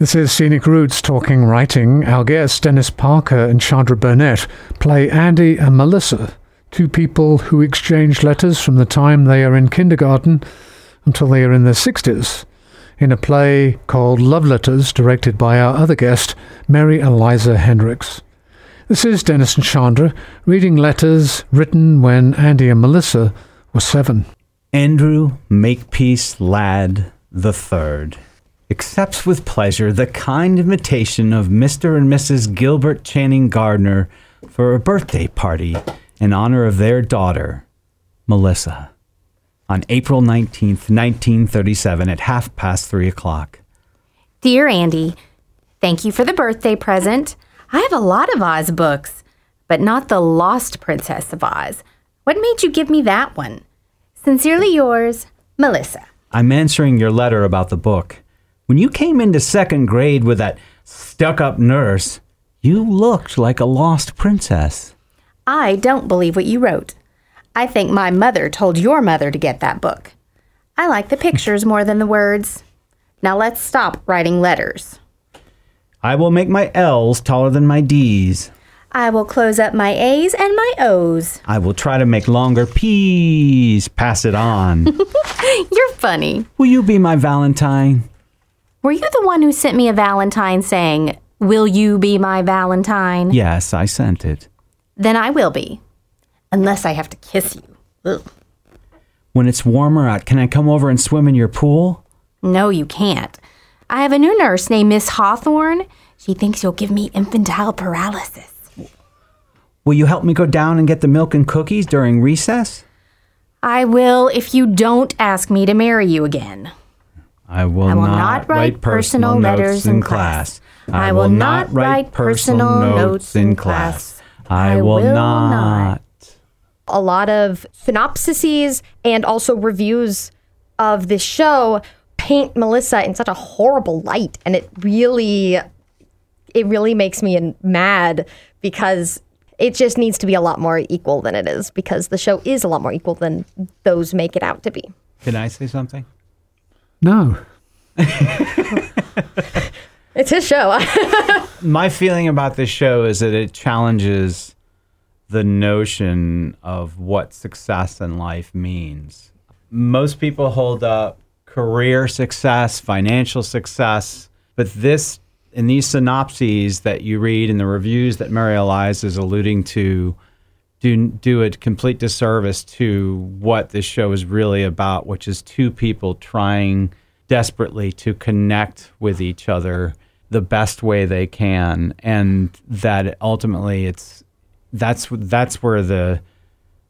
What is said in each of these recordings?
This is Scenic Roots Talking Writing. Our guests, Dennis Parker and Shandra Burnett, play Andy and Melissa, two people who exchange letters from the time they are in kindergarten until they are in their 60s, in a play called Love Letters, directed by our other guest, Mary Eliza Hendricks. This is Dennis and Shandra reading letters written when Andy and Melissa were seven. Andrew Makepeace Ladd the Third accepts with pleasure the kind invitation of Mr. and Mrs. Gilbert Channing Gardner for a birthday party in honor of their daughter, Melissa, on April 19th, 1937, at half past three o'clock. Dear Andy, thank you for the birthday present. I have a lot of Oz books, but not the Lost Princess of Oz. What made you give me that one? Sincerely yours, Melissa. I'm answering your letter about the book. When you came into second grade with that stuck up nurse, you looked like a lost princess. I don't believe what you wrote. I think my mother told your mother to get that book. I like the pictures more than the words. Now let's stop writing letters. I will make my L's taller than my D's. I will close up my A's and my O's. I will try to make longer P's. Pass it on. You're funny. will you be my Valentine? Were you the one who sent me a Valentine saying, Will you be my Valentine? Yes, I sent it. Then I will be. Unless I have to kiss you. Ugh. When it's warmer out, can I come over and swim in your pool? No, you can't. I have a new nurse named Miss Hawthorne. She thinks you'll give me infantile paralysis. Will you help me go down and get the milk and cookies during recess? I will if you don't ask me to marry you again. I will, I will not write personal letters in class. I will not write personal notes in class. I will not. a lot of synopsises and also reviews of this show paint Melissa in such a horrible light and it really it really makes me mad because it just needs to be a lot more equal than it is because the show is a lot more equal than those make it out to be. Can I say something? No. It's his show. My feeling about this show is that it challenges the notion of what success in life means. Most people hold up career success, financial success, but this in these synopses that you read in the reviews that Mary Eliza is alluding to do do a complete disservice to what this show is really about, which is two people trying desperately to connect with each other the best way they can, and that ultimately it's that's that's where the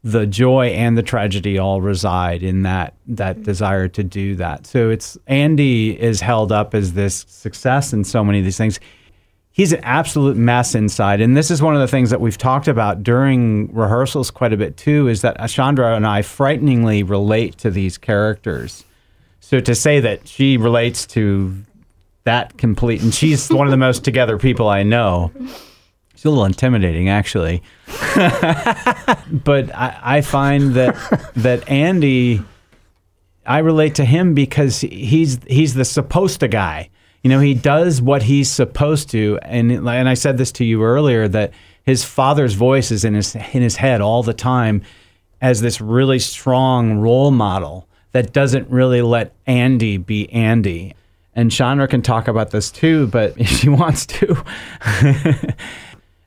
the joy and the tragedy all reside in that that mm-hmm. desire to do that. So it's Andy is held up as this success in so many of these things. He's an absolute mess inside, and this is one of the things that we've talked about during rehearsals quite a bit too. Is that Shandra and I frighteningly relate to these characters. So to say that she relates to that complete, and she's one of the most together people I know. She's a little intimidating, actually. but I, I find that that Andy, I relate to him because he's he's the supposed to guy. You know, he does what he's supposed to, and and I said this to you earlier that his father's voice is in his in his head all the time as this really strong role model that doesn't really let Andy be Andy. And Shandra can talk about this too, but if she wants to.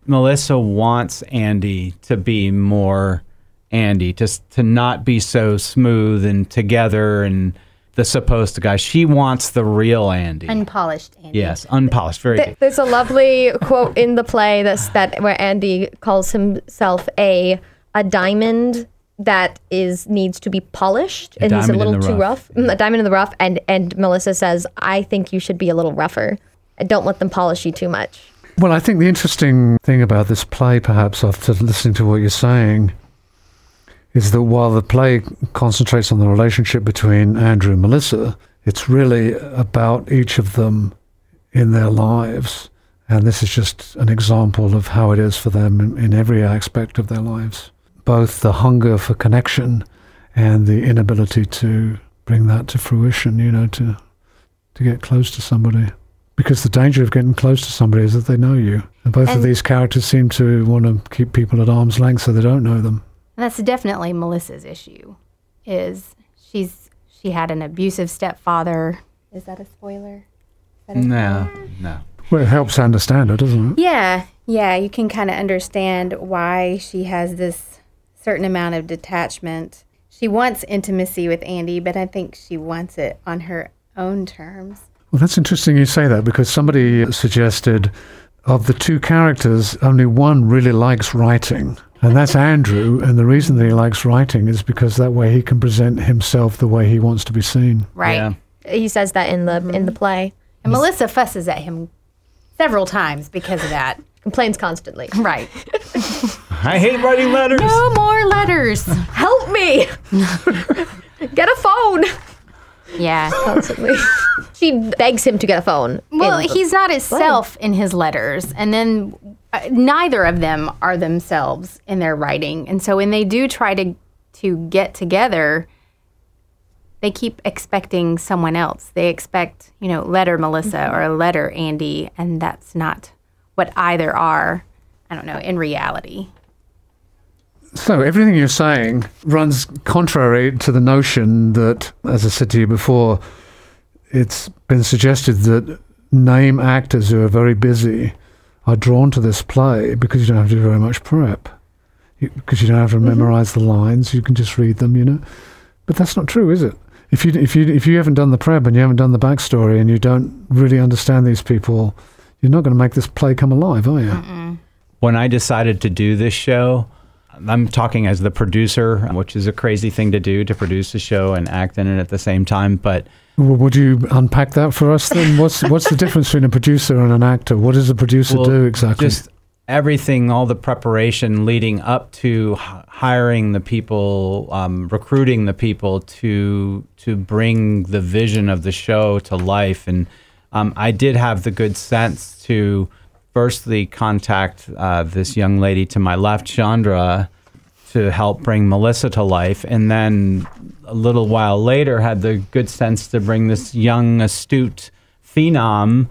Melissa wants Andy to be more Andy, to to not be so smooth and together and the supposed guy. She wants the real Andy. Unpolished Andy. yes, unpolished. Very Th- good. There's a lovely quote in the play that's that where Andy calls himself a a diamond that is needs to be polished and he's a little the too rough. rough. Mm, A diamond in the rough and and Melissa says, "I think you should be a little rougher. Don't let them polish you too much." Well, I think the interesting thing about this play, perhaps after listening to what you're saying, is that while the play concentrates on the relationship between Andrew and Melissa, it's really about each of them in their lives. And this is just an example of how it is for them in, in every aspect of their lives. Both the hunger for connection and the inability to bring that to fruition, you know, to to get close to somebody. because the danger of getting close to somebody is that they know you. And both of these characters seem to want to keep people at arm's length so they don't know them. That's definitely Melissa's issue. Is she's she had an abusive stepfather. Is that a spoiler? No, no. Well, it helps understand her, doesn't it? Yeah, yeah, you can kind of understand why she has this certain amount of detachment. She wants intimacy with Andy, but I think she wants it on her own terms. Well, that's interesting you say that because somebody suggested of the two characters, only one really likes writing, and that's Andrew. And the reason that he likes writing is because that way he can present himself the way he wants to be seen. Right. Yeah. He says that in the in the play. And Melissa fusses at him several times because of that. Complains constantly. Right. I hate writing letters. No more letters. Help me! get a phone. Yeah. Constantly. she begs him to get a phone. Well, he's not himself in his letters, and then uh, neither of them are themselves in their writing. And so when they do try to to get together, they keep expecting someone else. They expect, you know, letter Melissa or a letter Andy, and that's not what either are. I don't know in reality. So everything you're saying runs contrary to the notion that, as I said to you before, it's been suggested that name actors who are very busy are drawn to this play because you don't have to do very much prep. Because you don't have to mm-hmm. memorize the lines, you can just read them, you know. But that's not true, is it? If you if you if you haven't done the prep and you haven't done the backstory and you don't really understand these people, you're not going to make this play come alive, are you? when I decided to do this show, I'm talking as the producer, which is a crazy thing to do to produce a show and act in it at the same time. But Well, would you unpack that for us then? What's what's the difference between a producer and an actor? What does a producer well, do exactly? Just everything, all the preparation leading up to hiring the people, um, recruiting the people to to bring the vision of the show to life. And um, I did have the good sense to firstly contact uh, this young lady to my left, Shandra, to help bring Melissa to life, and then a little while later had the good sense to bring this young, astute phenom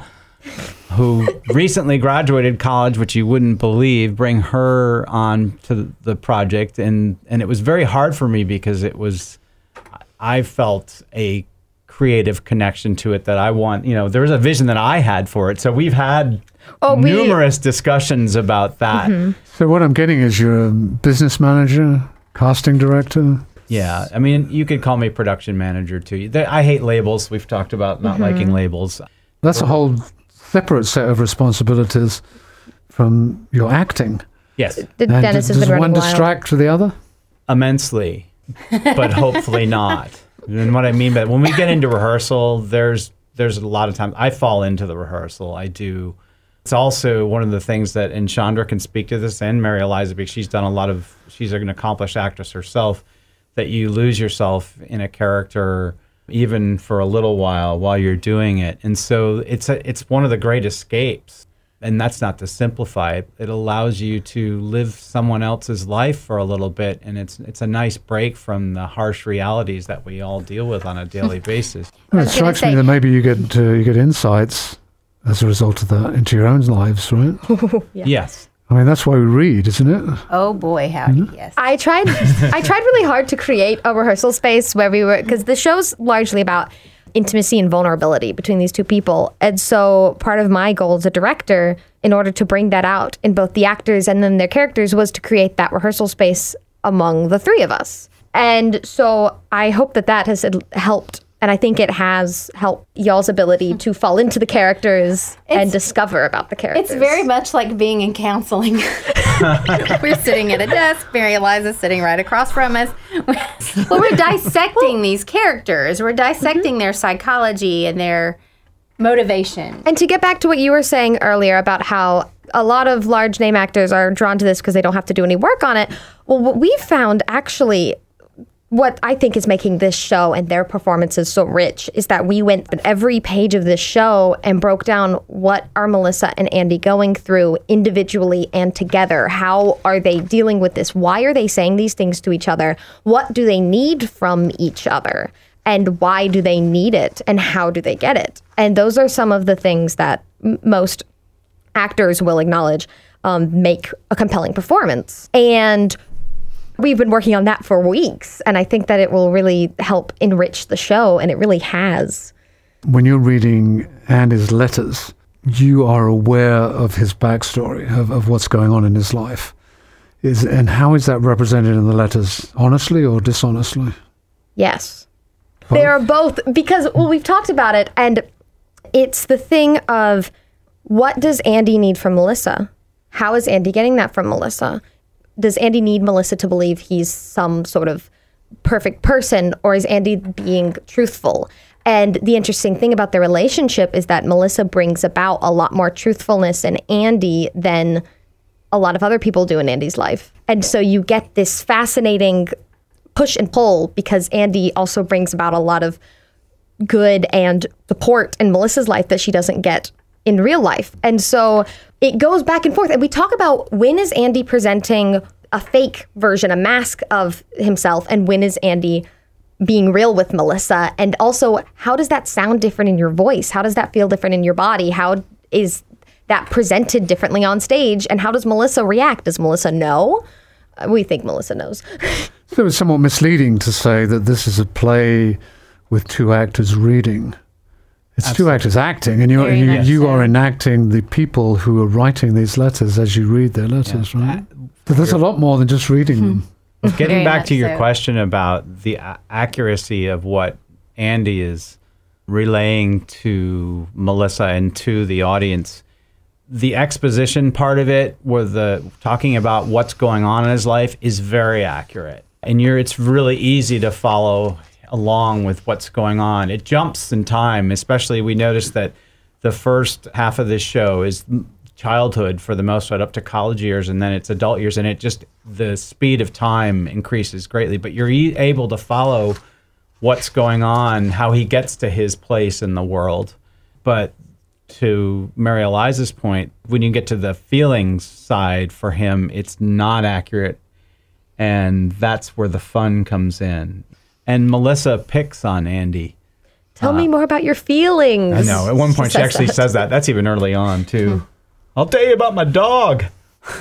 who recently graduated college, which you wouldn't believe, bring her on to the project, and and it was very hard for me because it was, I felt a creative connection to it that I want. You know, there was a vision that I had for it, so we've had Oh, we- numerous discussions about that. Mm-hmm. so what I'm getting is you're a business manager, casting director. Yeah, I mean, you could call me production manager too. I hate labels. We've talked about not mm-hmm. liking labels. That's a whole separate set of responsibilities from your acting. Yes, D- And Dennis has does been one running wild. distract to the other? immensely, but hopefully not. And what I mean by when we get into rehearsal, there's there's a lot of times I fall into the rehearsal. I do. It's also one of the things that, and Shandra can speak to this, and Mary Eliza, because she's done a lot of, she's an accomplished actress herself, that you lose yourself in a character even for a little while while you're doing it. And so it's a, it's one of the great escapes. And that's not to simplify it. It allows you to live someone else's life for a little bit, and it's it's a nice break from the harsh realities that we all deal with on a daily basis. Well, it was gonna strikes me that maybe you get uh, you get insights as a result of that into your own lives, right? Yes. I mean, that's why we read, isn't it? Oh boy, howdy, mm-hmm. yes. I tried I tried really hard to create a rehearsal space where we were because the show's largely about intimacy and vulnerability between these two people. And so part of my goal as a director in order to bring that out in both the actors and then their characters was to create that rehearsal space among the three of us. And so I hope that that has uh, helped and I think it has helped y'all's ability to fall into the characters and discover about the characters. It's very much like being in counseling. we're sitting at a desk. Mary Eliza's sitting right across from us. well, we're dissecting these characters. We're dissecting their psychology and their motivation. And to get back to what you were saying earlier about how a lot of large name actors are drawn to this because they don't have to do any work on it. Well, what we found actually, what I think is making this show and their performances so rich is that we went every page of this show and broke down what are Melissa and Andy going through individually and together. How are they dealing with this? Why are they saying these things to each other? What do they need from each other? and why do they need it and how do they get it and those are some of the things that m- most actors will acknowledge um, make a compelling performance and we've been working on that for weeks and i think that it will really help enrich the show and it really has When you're reading Andy's letters, you are aware of his backstory, of, of what's going on in his life. Is, and how is that represented in the letters? Honestly or dishonestly? Yes. They're both because well, we've talked about it, and it's the thing of what does Andy need from Melissa? How is Andy getting that from Melissa? Does Andy need Melissa to believe he's some sort of perfect person, or is Andy being truthful? And the interesting thing about their relationship is that Melissa brings about a lot more truthfulness in Andy than a lot of other people do in Andy's life. And so you get this fascinating push and pull because Andy also brings about a lot of good and support in Melissa's life that she doesn't get in real life. And so it goes back and forth. And we talk about when is Andy presenting a fake version, a mask of himself, and when is Andy being real with Melissa? And also, how does that sound different in your voice? How does that feel different in your body? How is that presented differently on stage? And how does Melissa react? Does Melissa know? Uh, We think Melissa knows. So it's somewhat misleading to say that this is a play with two actors reading. It's two actors acting, and you're, you, much you so. are enacting the people who are writing these letters as you read their letters, right? But there's a lot more than just reading hmm. them. Getting Very back to your so. question about the a- accuracy of what Andy is relaying to Melissa and to the audience, the exposition part of it, where the talking about what's going on in his life, is very accurate, and you're it's really easy to follow along with what's going on. It jumps in time, especially we notice that the first half of this show is childhood for the most part up to college years and then it's adult years and it just the speed of time increases greatly. But you're able to follow what's going on how he gets to his place in the world. But to Mary Eliza's point when you get to the feelings side for him it's not accurate and that's where the fun comes in and Melissa picks on Andy Tell me more about your feelings. I know. At one point, she, says actually that. says that. That's even early on too. I'll tell you about my dog.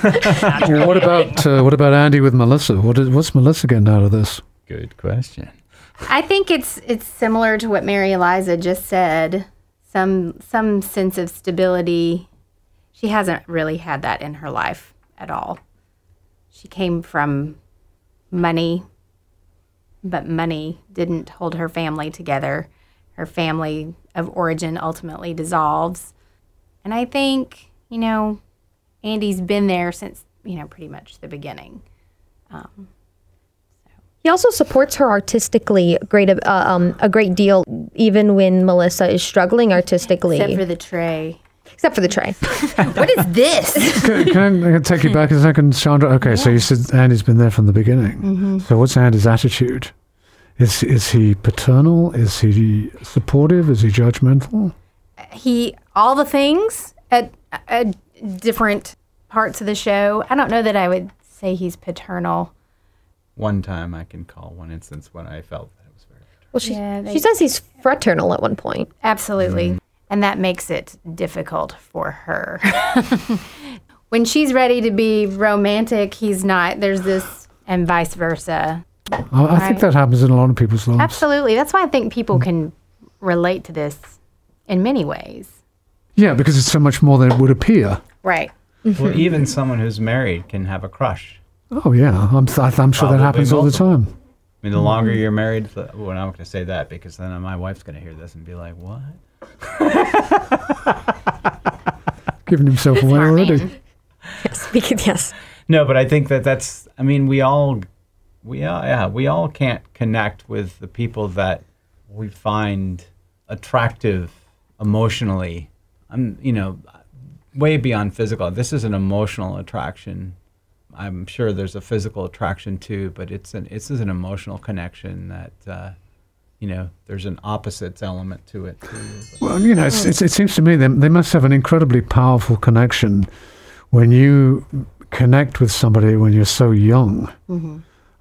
Well, what about uh, what about Andy with Melissa? What is, what's Melissa getting out of this? Good question. I think it's it's similar to what Mary Eliza just said. Some some sense of stability. She hasn't really had that in her life at all. She came from money, but money didn't hold her family together. Her family of origin ultimately dissolves. And I think, you know, Andy's been there since, you know, pretty much the beginning. He also supports her artistically great uh, um, a great deal, even when Melissa is struggling artistically. Except for the tray. Except for the tray. What is this? Can, can I can I take you back a second, Shandra? Okay, so you said Andy's been there from the beginning. Mm-hmm. So what's Andy's attitude? Is is he paternal? Is he supportive? Is he judgmental? he all the things at, at different parts of the show. I don't know that I would say he's paternal. One time I can call one instance when I felt that it was very. Well, she, Yeah, they- she says he's fraternal at one point. Absolutely. Mm-hmm. And that makes it difficult for her. when she's ready to be romantic, he's not. There's this, and vice versa. I, I think that happens in a lot of people's lives. Absolutely. That's why I think people mm. can relate to this in many ways. Yeah, because it's so much more than it would appear. Right. Well, even someone who's married can have a crush. Oh yeah, I'm th- I'm sure that happens all the time. I mean, the longer mm. you're married, the, well, I'm not going to say that because then my wife's going to hear this and be like, "What?" Giving himself away already. Charming. Speaking, yes. No, but I think that that's. I mean, we all, we all, yeah, we all can't connect with the people that we find attractive emotionally. I'm, you know, way beyond physical. This is an emotional attraction. I'm sure there's a physical attraction too, but it's an it's an emotional connection that. Uh, you know, there's an opposites element to it too. Well, you know, it's, it's, it seems to me they, they must have an incredibly powerful connection when you connect with somebody when you're so young. I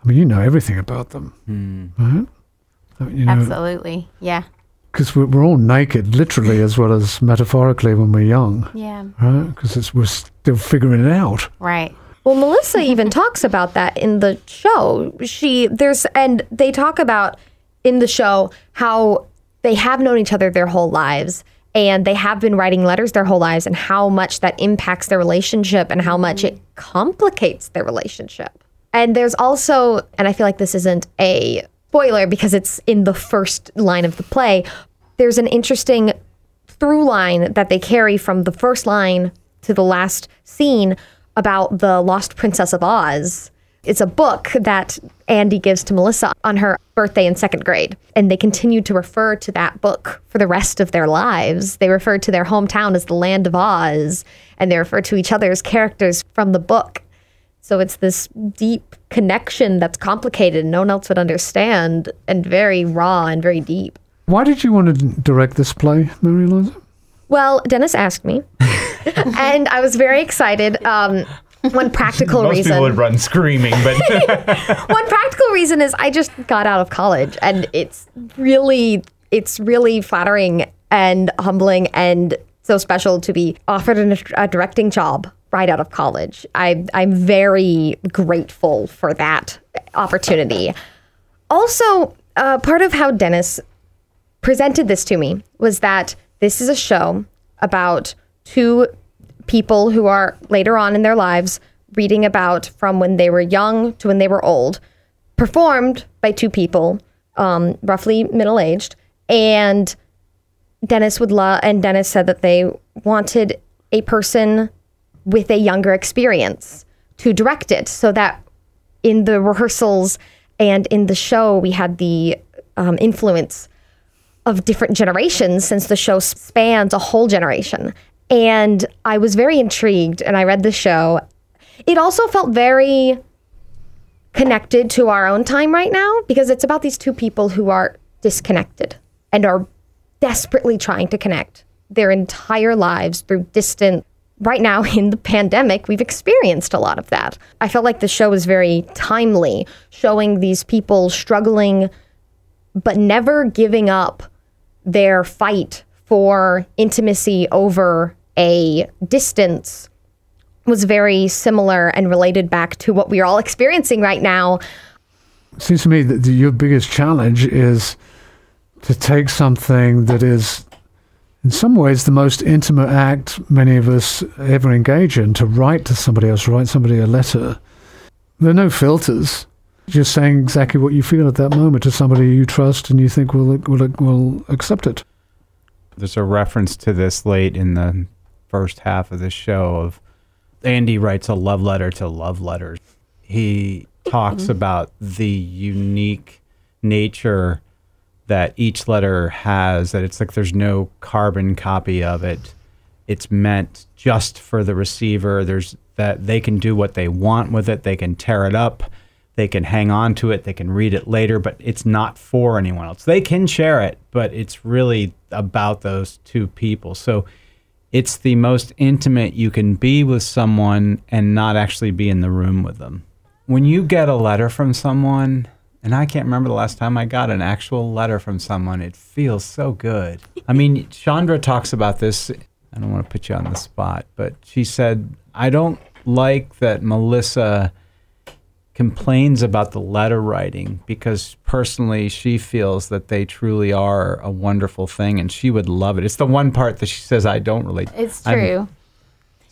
mean, you know everything about them, Hmm. right? Uh, You know, Absolutely. Yeah. because we're, we're all naked, literally as well as metaphorically, when we're young, Yeah. right? Because we're still figuring it out. Right. Well, Melissa even talks about that in the show. She there's and they talk about in the show how they have known each other their whole lives and they have been writing letters their whole lives and how much that impacts their relationship and how much it complicates their relationship. And there's also and I feel like this isn't a spoiler because it's in the first line of the play, there's an interesting through line that they carry from the first line to the last scene about the Lost Princess of Oz. It's a book that Andy gives to Melissa on her birthday in second grade. And they continue to refer to that book for the rest of their lives. They refer to their hometown as the Land of Oz, and they refer to each other as characters from the book. So it's this deep connection that's complicated and no one else would understand, and very raw and very deep. Why did you want to direct this play, Mary Eliza? Well, Dennis asked me, and I was very excited. Um, one practical Most reason. people would run screaming, but one practical reason is I just got out of college, and it's really, it's really flattering and humbling and so special to be offered an, a directing job right out of college. I, I'm very grateful for that opportunity. Also, uh, part of how Dennis presented this to me was that this is a show about two people who are later on in their lives reading about from when they were young to when they were old, performed by two people, um, roughly middle aged. And Dennis would love, and Dennis said that they wanted a person with a younger experience to direct it so that in the rehearsals and in the show, we had the um, influence of different generations since the show spans a whole generation. And I was very intrigued and I read the show. It also felt very connected to our own time right now because it's about these two people who are disconnected and are desperately trying to connect their entire lives through distant right now in the pandemic, we've experienced a lot of that. I felt like the show was very timely, showing these people struggling, but never giving up their fight for intimacy over a distance was very similar and related back to what we're all experiencing right now. It seems to me that the, your biggest challenge is to take something that is, in some ways, the most intimate act many of us ever engage in to write to somebody else, write somebody a letter. There are no filters. Just saying exactly what you feel at that moment to somebody you trust and you think will will will accept it. there's a reference to this late in the first half of the show of Andy writes a love letter to love letters. He talks mm-hmm. about the unique nature that each letter has that it's like there's no carbon copy of it. It's meant just for the receiver. There's that they can do what they want with it. They can tear it up. They can hang on to it. They can read it later, but it's not for anyone else. They can share it, but it's really about those two people. So it's the most intimate you can be with someone and not actually be in the room with them. When you get a letter from someone, and I can't remember the last time I got an actual letter from someone, it feels so good. I mean, Shandra talks about this. I don't want to put you on the spot, but she said, I don't like that Melissa complains about the letter writing because personally she feels that they truly are a wonderful thing and she would love it. It's the one part that she says I don't really It's I'm- true.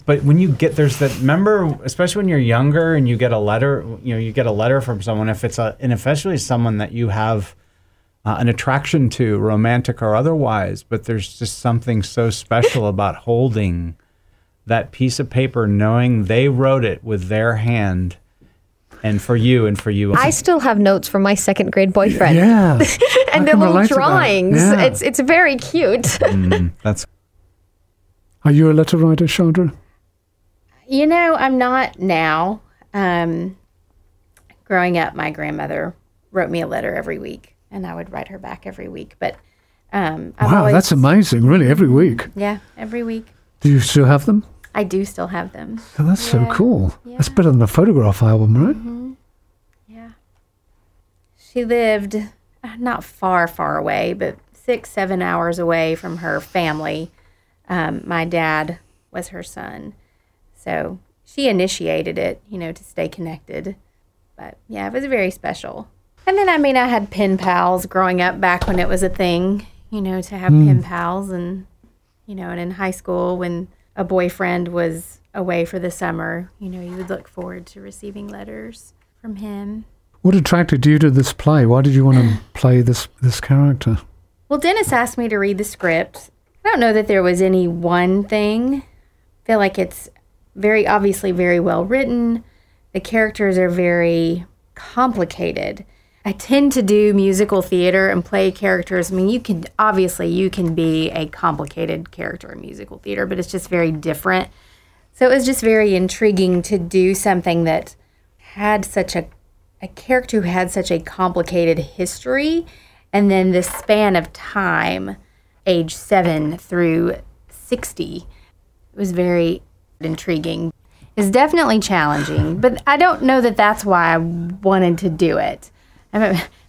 but when you get there's that remember especially when you're younger and you get a letter you know you get a letter from someone if it's a and especially someone that you have uh, an attraction to romantic or otherwise but there's just something so special about holding that piece of paper knowing they wrote it with their hand and for you and for you I still have notes from my second grade boyfriend Yeah. and I their little relate to drawings. Yeah. It's it's very cute. Mm, that's Are you a letter writer, Shandra? You know, I'm not now. Um, growing up, my grandmother wrote me a letter every week, and I would write her back every week. But um, Wow, always, that's amazing. Really, every week. yeah, every week. Do you still have them? I do still have them. Oh, that's so Yeah, cool. That's better than a photograph album, right? Yeah. She lived uh, not far, far away, but six, seven hours away from her family. Um, my dad was her son. So she initiated it, you know, to stay connected. But yeah, it was very special. And then, I mean, I had pen pals growing up back when it was a thing, you know, to have pen pals. And, you know, and in high school, when a boyfriend was away for the summer, you know, you would look forward to receiving letters from him. What attracted you to this play? Why did you want to play this this character? Well, Dennis asked me to read the script. I don't know that there was any one thing. I feel like it's very obviously very well written. The characters are very complicated. I tend to do musical theater and play characters. I mean, you can obviously you can be a complicated character in musical theater, but it's just very different. So it was just very intriguing to do something that had such a a character who had such a complicated history and then the span of time age 7 through 60 was very intriguing it's definitely challenging but i don't know that that's why i wanted to do it i'm,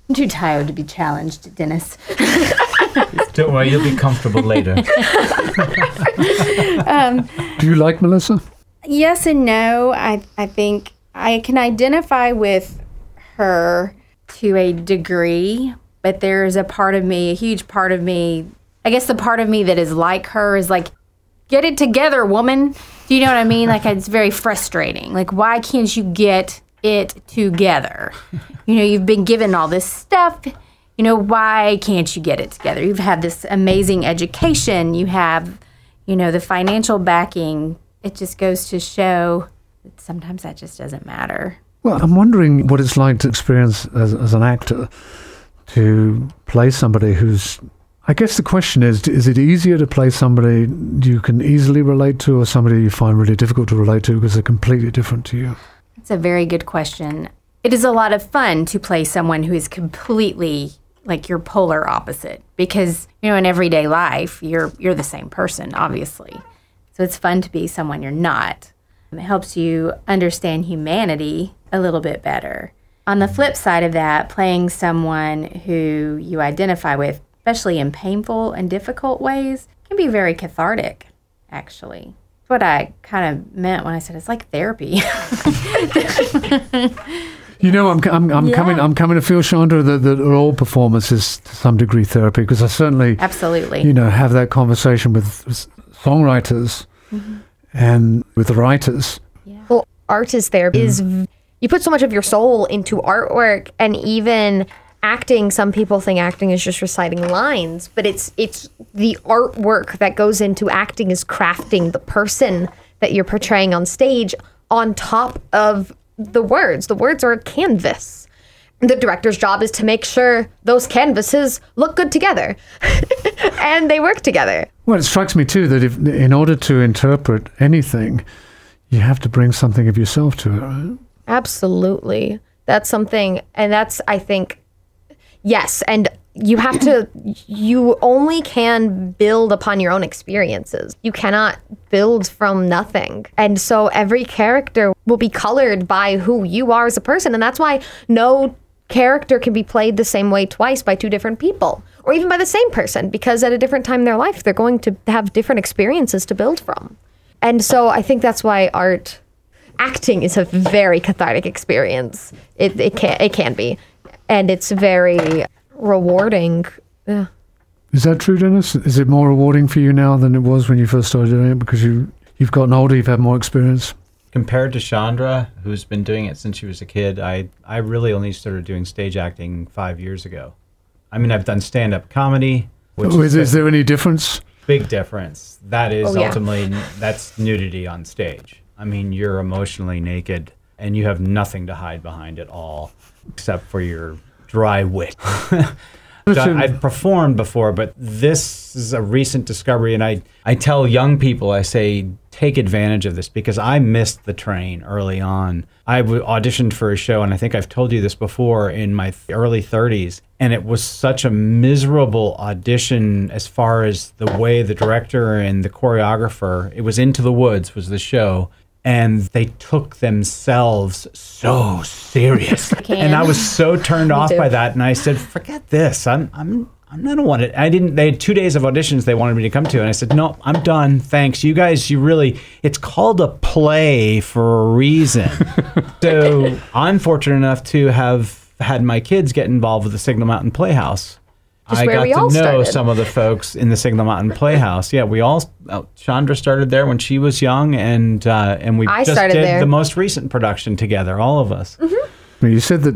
I'm too tired to be challenged dennis. Don't worry, you'll be comfortable later. Um, Do you like Melissa? yes and no. I, I think i can identify with her to a degree but there's a part of me a huge part of me i guess the part of me that is like her is like get it together woman. Do you know what i mean? Like it's very frustrating. Like why can't you get it together. You know you've been given all this stuff. You know why can't you get it together? You've had this amazing education. You have you know the financial backing. It just goes to show that sometimes that just doesn't matter. Well, I'm wondering what it's like to experience as, as an actor to play somebody who's. I guess the question is: Is it easier to play somebody you can easily relate to, or somebody you find really difficult to relate to because they're completely different to you? That's a very good question. It is a lot of fun to play someone who is completely like your polar opposite because you know in everyday life you're you're the same person obviously. So it's fun to be someone you're not. It helps you understand humanity a little bit better. On the flip side of that, playing someone who you identify with, especially in painful and difficult ways, can be very cathartic, actually. That's what I kind of meant when I said it's like therapy. You know, I'm, I'm, I'm Yeah. coming. I'm coming to feel, Shandra, that, that all performance is to some degree therapy because I certainly, Absolutely. you know, have that conversation with s- songwriters mm-hmm. and with the writers. Well, art is there mm. is v- you put so much of your soul into artwork and even acting some people think acting is just reciting lines but it's it's the artwork that goes into acting is crafting the person that you're portraying on stage on top of the words the words are a canvas the director's job is to make sure those canvases look good together and they work together Well, it strikes me too that if, in order to interpret anything, you have to bring something of yourself to it. Right? Absolutely. That's something, and that's, I think, yes. And you have to, you only can build upon your own experiences. You cannot build from nothing. And so every character will be colored by who you are as a person. And that's why no character can be played the same way twice by two different people or even by the same person because at a different time in their life, they're going to have different experiences to build from. And so I think that's why art acting is a very cathartic experience. It it can it can be, and it's very rewarding. Yeah. Is that true, Dennis? Is it more rewarding for you now than it was when you first started doing it because you you've gotten older, you've had more experience? Compared to Shandra, who's been doing it since she was a kid, I, I really only started doing stage acting five years ago. I mean, I've done stand up comedy, which oh, Is, is is there any difference? big difference. That is Oh, yeah. ultimately, that's nudity on stage. I mean, you're emotionally naked and you have nothing to hide behind at all except for your dry wit. I've performed before, but this is a recent discovery, and I, I tell young people, I say, take advantage of this because I missed the train early on. I w- auditioned for a show, and I think I've told you this before in my th- early 30s, and it was such a miserable audition as far as the way the director and the choreographer, it was Into the Woods, was the show. And they took themselves so serious. and I was so turned off too. by that. And I said, forget this. I'm, I'm, I'm not want it. I didn't, they had two days of auditions they wanted me to come to. And I said, no, I'm done. Thanks. You guys, you really, it's called a play for a reason. so I'm fortunate enough to have had my kids get involved with the Signal Mountain Playhouse. Just I got to know started. some of the folks in the Signal Mountain Playhouse. Yeah, we all. Uh, Shandra started there when she was young, and uh, and we I just did there. the most recent production together, all of us. Now, you said that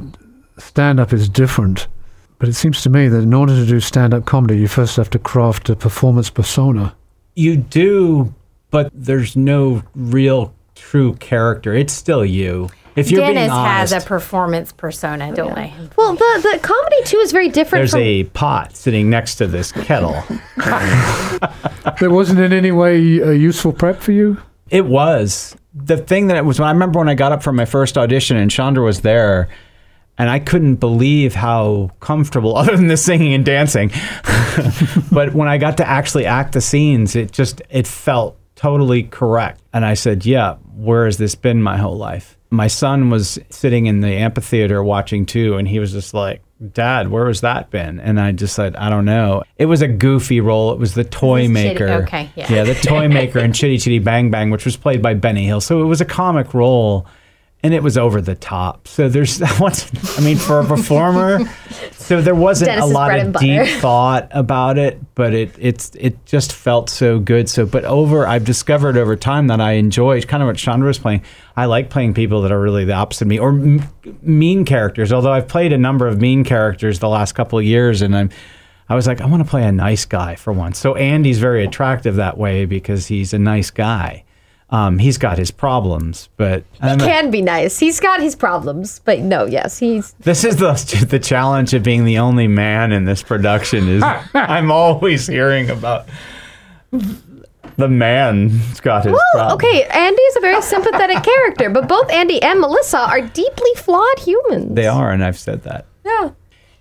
stand up is different, but it seems to me that in order to do stand up comedy, you first have to craft a performance persona. You do, but there's no real true character. It's still you. If you're being Dennis honest, has a performance persona, don't I? Well, the, the comedy too is very different there's from a pot sitting next to this kettle. There wasn't in any way a useful prep for you? It was the thing that it was. I remember when I got up for my first audition and Shandra was there, and I couldn't believe how comfortable, other than the singing and dancing, but when I got to actually act the scenes, it just it felt totally correct. And I said, "Yeah, where has this been my whole life?" My son was sitting in the amphitheater watching too, and he was just like. Dad, where has that been? And I just said, I don't know. It was a goofy role. It was the toy Chitty- maker. okay, yeah. Yeah, the toy maker in Chitty Chitty Bang Bang, which was played by Benny Hill. So it was a comic role and it was over the top. So there's what's I mean for a performer, so there wasn't Dennis's a lot of deep thought about it, but it it's it just felt so good. So but over I've discovered over time that I enjoy kind of what Shandra was playing. I like playing people that are really the opposite of me or m- mean characters. Although I've played a number of mean characters the last couple of years and I'm I was like, I want to play a nice guy for once. So Andy's very attractive that way because he's a nice guy. Um, he's got his problems, but a- can be nice. He's got his problems, but no, yes, he's this is the the challenge of being the only man in this production. Is I'm always hearing about the man's got his well. problems. Okay, Andy is a very sympathetic character, but both Andy and Melissa are deeply flawed humans. They are, and I've said that. Yeah.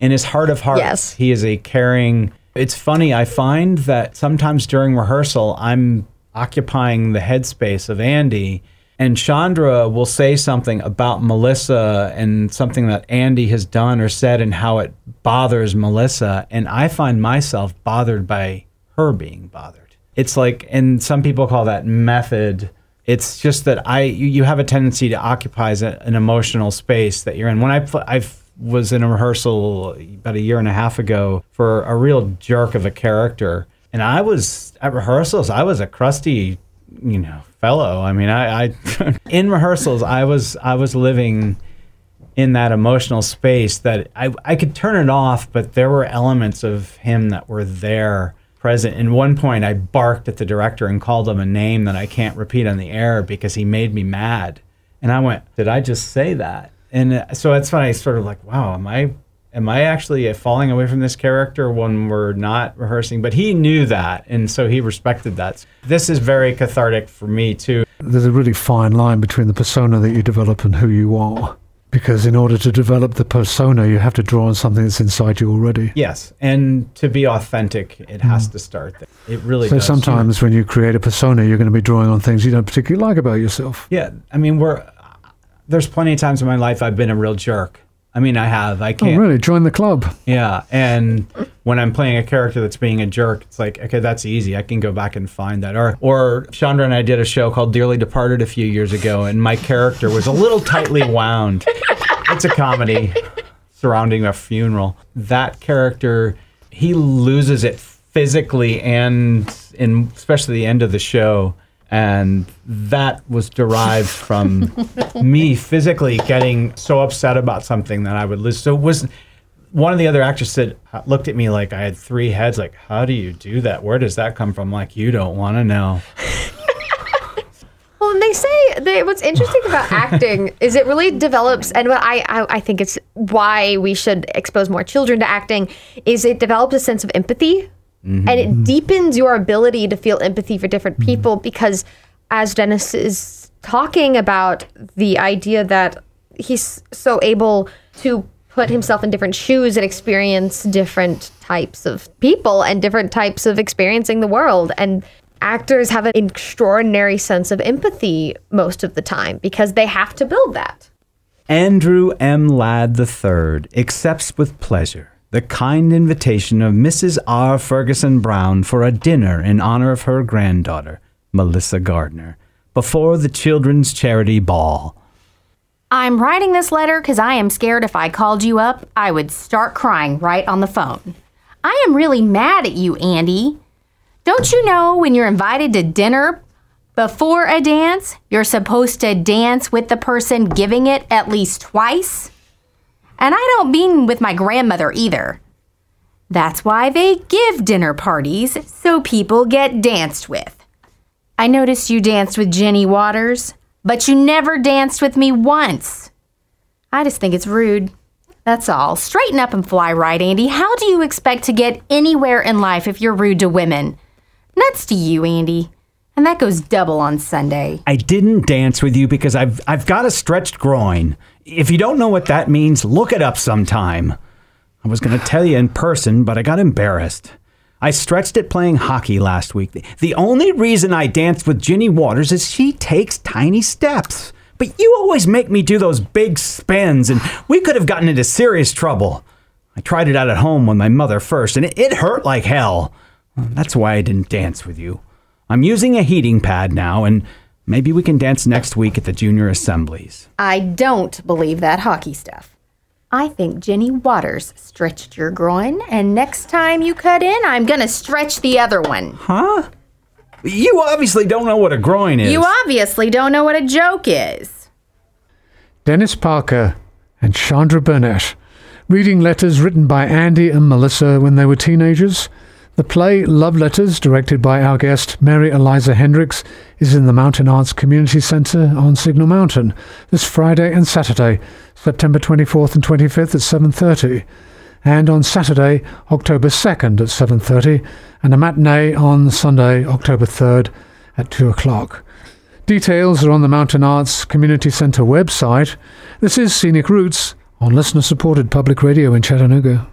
in his heart of hearts, Yes. he is a caring. It's funny. I find that sometimes during rehearsal, I'm occupying the headspace of Andy, and Shandra will say something about Melissa and something that Andy has done or said, and how it bothers Melissa, and I find myself bothered by her being bothered. It's like, and some people call that method. It's just that I you, have a tendency to occupy an emotional space that you're in. When I I've was in a rehearsal about a year and a half ago for a real jerk of a character, and I was at rehearsals. I was a crusty, you know, fellow. I mean, I, I in rehearsals I was I was living in that emotional space that I, I could turn it off, but there were elements of him that were there present. In one point, I barked at the director and called him a name that I can't repeat on the air because he made me mad. And I went, "Did I just say that?" And uh, so that's when I sort of like, "Wow, am I am I actually uh, falling away from this character when we're not rehearsing?" But he knew that, and so he respected that. This is very cathartic for me too. There's a really fine line between the persona that you develop and who you are. Because in order to develop the persona, you have to draw on something that's inside you already. Yes, and to be authentic, it has to start there. It really So does. sometimes when you create a persona, you're going to be drawing on things you don't particularly like about yourself. Yeah, I mean, we're there's plenty of times in my life I've been a real jerk. I mean, I have. I Oh, can't. really? Join the club. Yeah, and when I'm playing a character that's being a jerk, it's like, okay, that's easy. I can go back and find that. Or, or Shandra and I did a show called Dearly Departed a few years ago, and my character was a little tightly wound. It's a comedy surrounding a funeral. That character, he loses it physically and in especially the end of the show. And that was derived from me physically getting so upset about something that I would lose. So it was one of the other actors said looked at me like I had three heads. Like, how do you do that? Where does that come from? Like, you don't want to know. Well, and they say they, what's interesting about acting is it really develops, and what I, I I think it's why we should expose more children to acting is it develops a sense of empathy, Mm-hmm. and it deepens your ability to feel empathy for different mm-hmm. people because, as Dennis is talking about the idea that he's so able to put himself in different shoes and experience different types of people and different types of experiencing the world and actors have an extraordinary sense of empathy most of the time because they have to build that. Andrew M. Ladd III accepts with pleasure the kind invitation of Mrs. R. Ferguson Brown for a dinner in honor of her granddaughter, Melissa Gardner, before the Children's Charity Ball. I'm writing this letter because I am scared if I called you up, I would start crying right on the phone. I am really mad at you, Andy. Don't you know when you're invited to dinner before a dance, you're supposed to dance with the person giving it at least twice? And I don't mean with my grandmother either. That's why they give dinner parties, so people get danced with. I noticed you danced with Jenny Waters, but you never danced with me once. I just think it's rude. That's all. Straighten up and fly right, Andy. How do you expect to get anywhere in life if you're rude to women? Nuts to you, Andy. And that goes double on Sunday. I didn't dance with you because I've I've got a stretched groin. If you don't know what that means, look it up sometime. I was going to tell you in person, but I got embarrassed. I stretched it playing hockey last week. The only reason I danced with Ginny Waters is she takes tiny steps. But you always make me do those big spins, and we could have gotten into serious trouble. I tried it out at home with my mother first, and it, it hurt like hell. That's why I didn't dance with you. I'm using a heating pad now, and maybe we can dance next week at the junior assemblies. I don't believe that hockey stuff. I think Jenny Waters stretched your groin, and next time you cut in, I'm gonna stretch the other one. Huh? You obviously don't know what a groin is. You obviously don't know what a joke is. Dennis Parker and Shandra Burnett, reading letters written by Andy and Melissa when they were teenagers. The play Love Letters, directed by our guest Mary Eliza Hendricks, is in the Mountain Arts Community Centre on Signal Mountain this Friday and Saturday, September 24th and 25th at 7.30, and on Saturday, October 2nd at 7.30, and a matinee on Sunday, October 3rd at 2 o'clock. Details are on the Mountain Arts Community Centre website. This is Scenic Roots on listener-supported public radio in Chattanooga.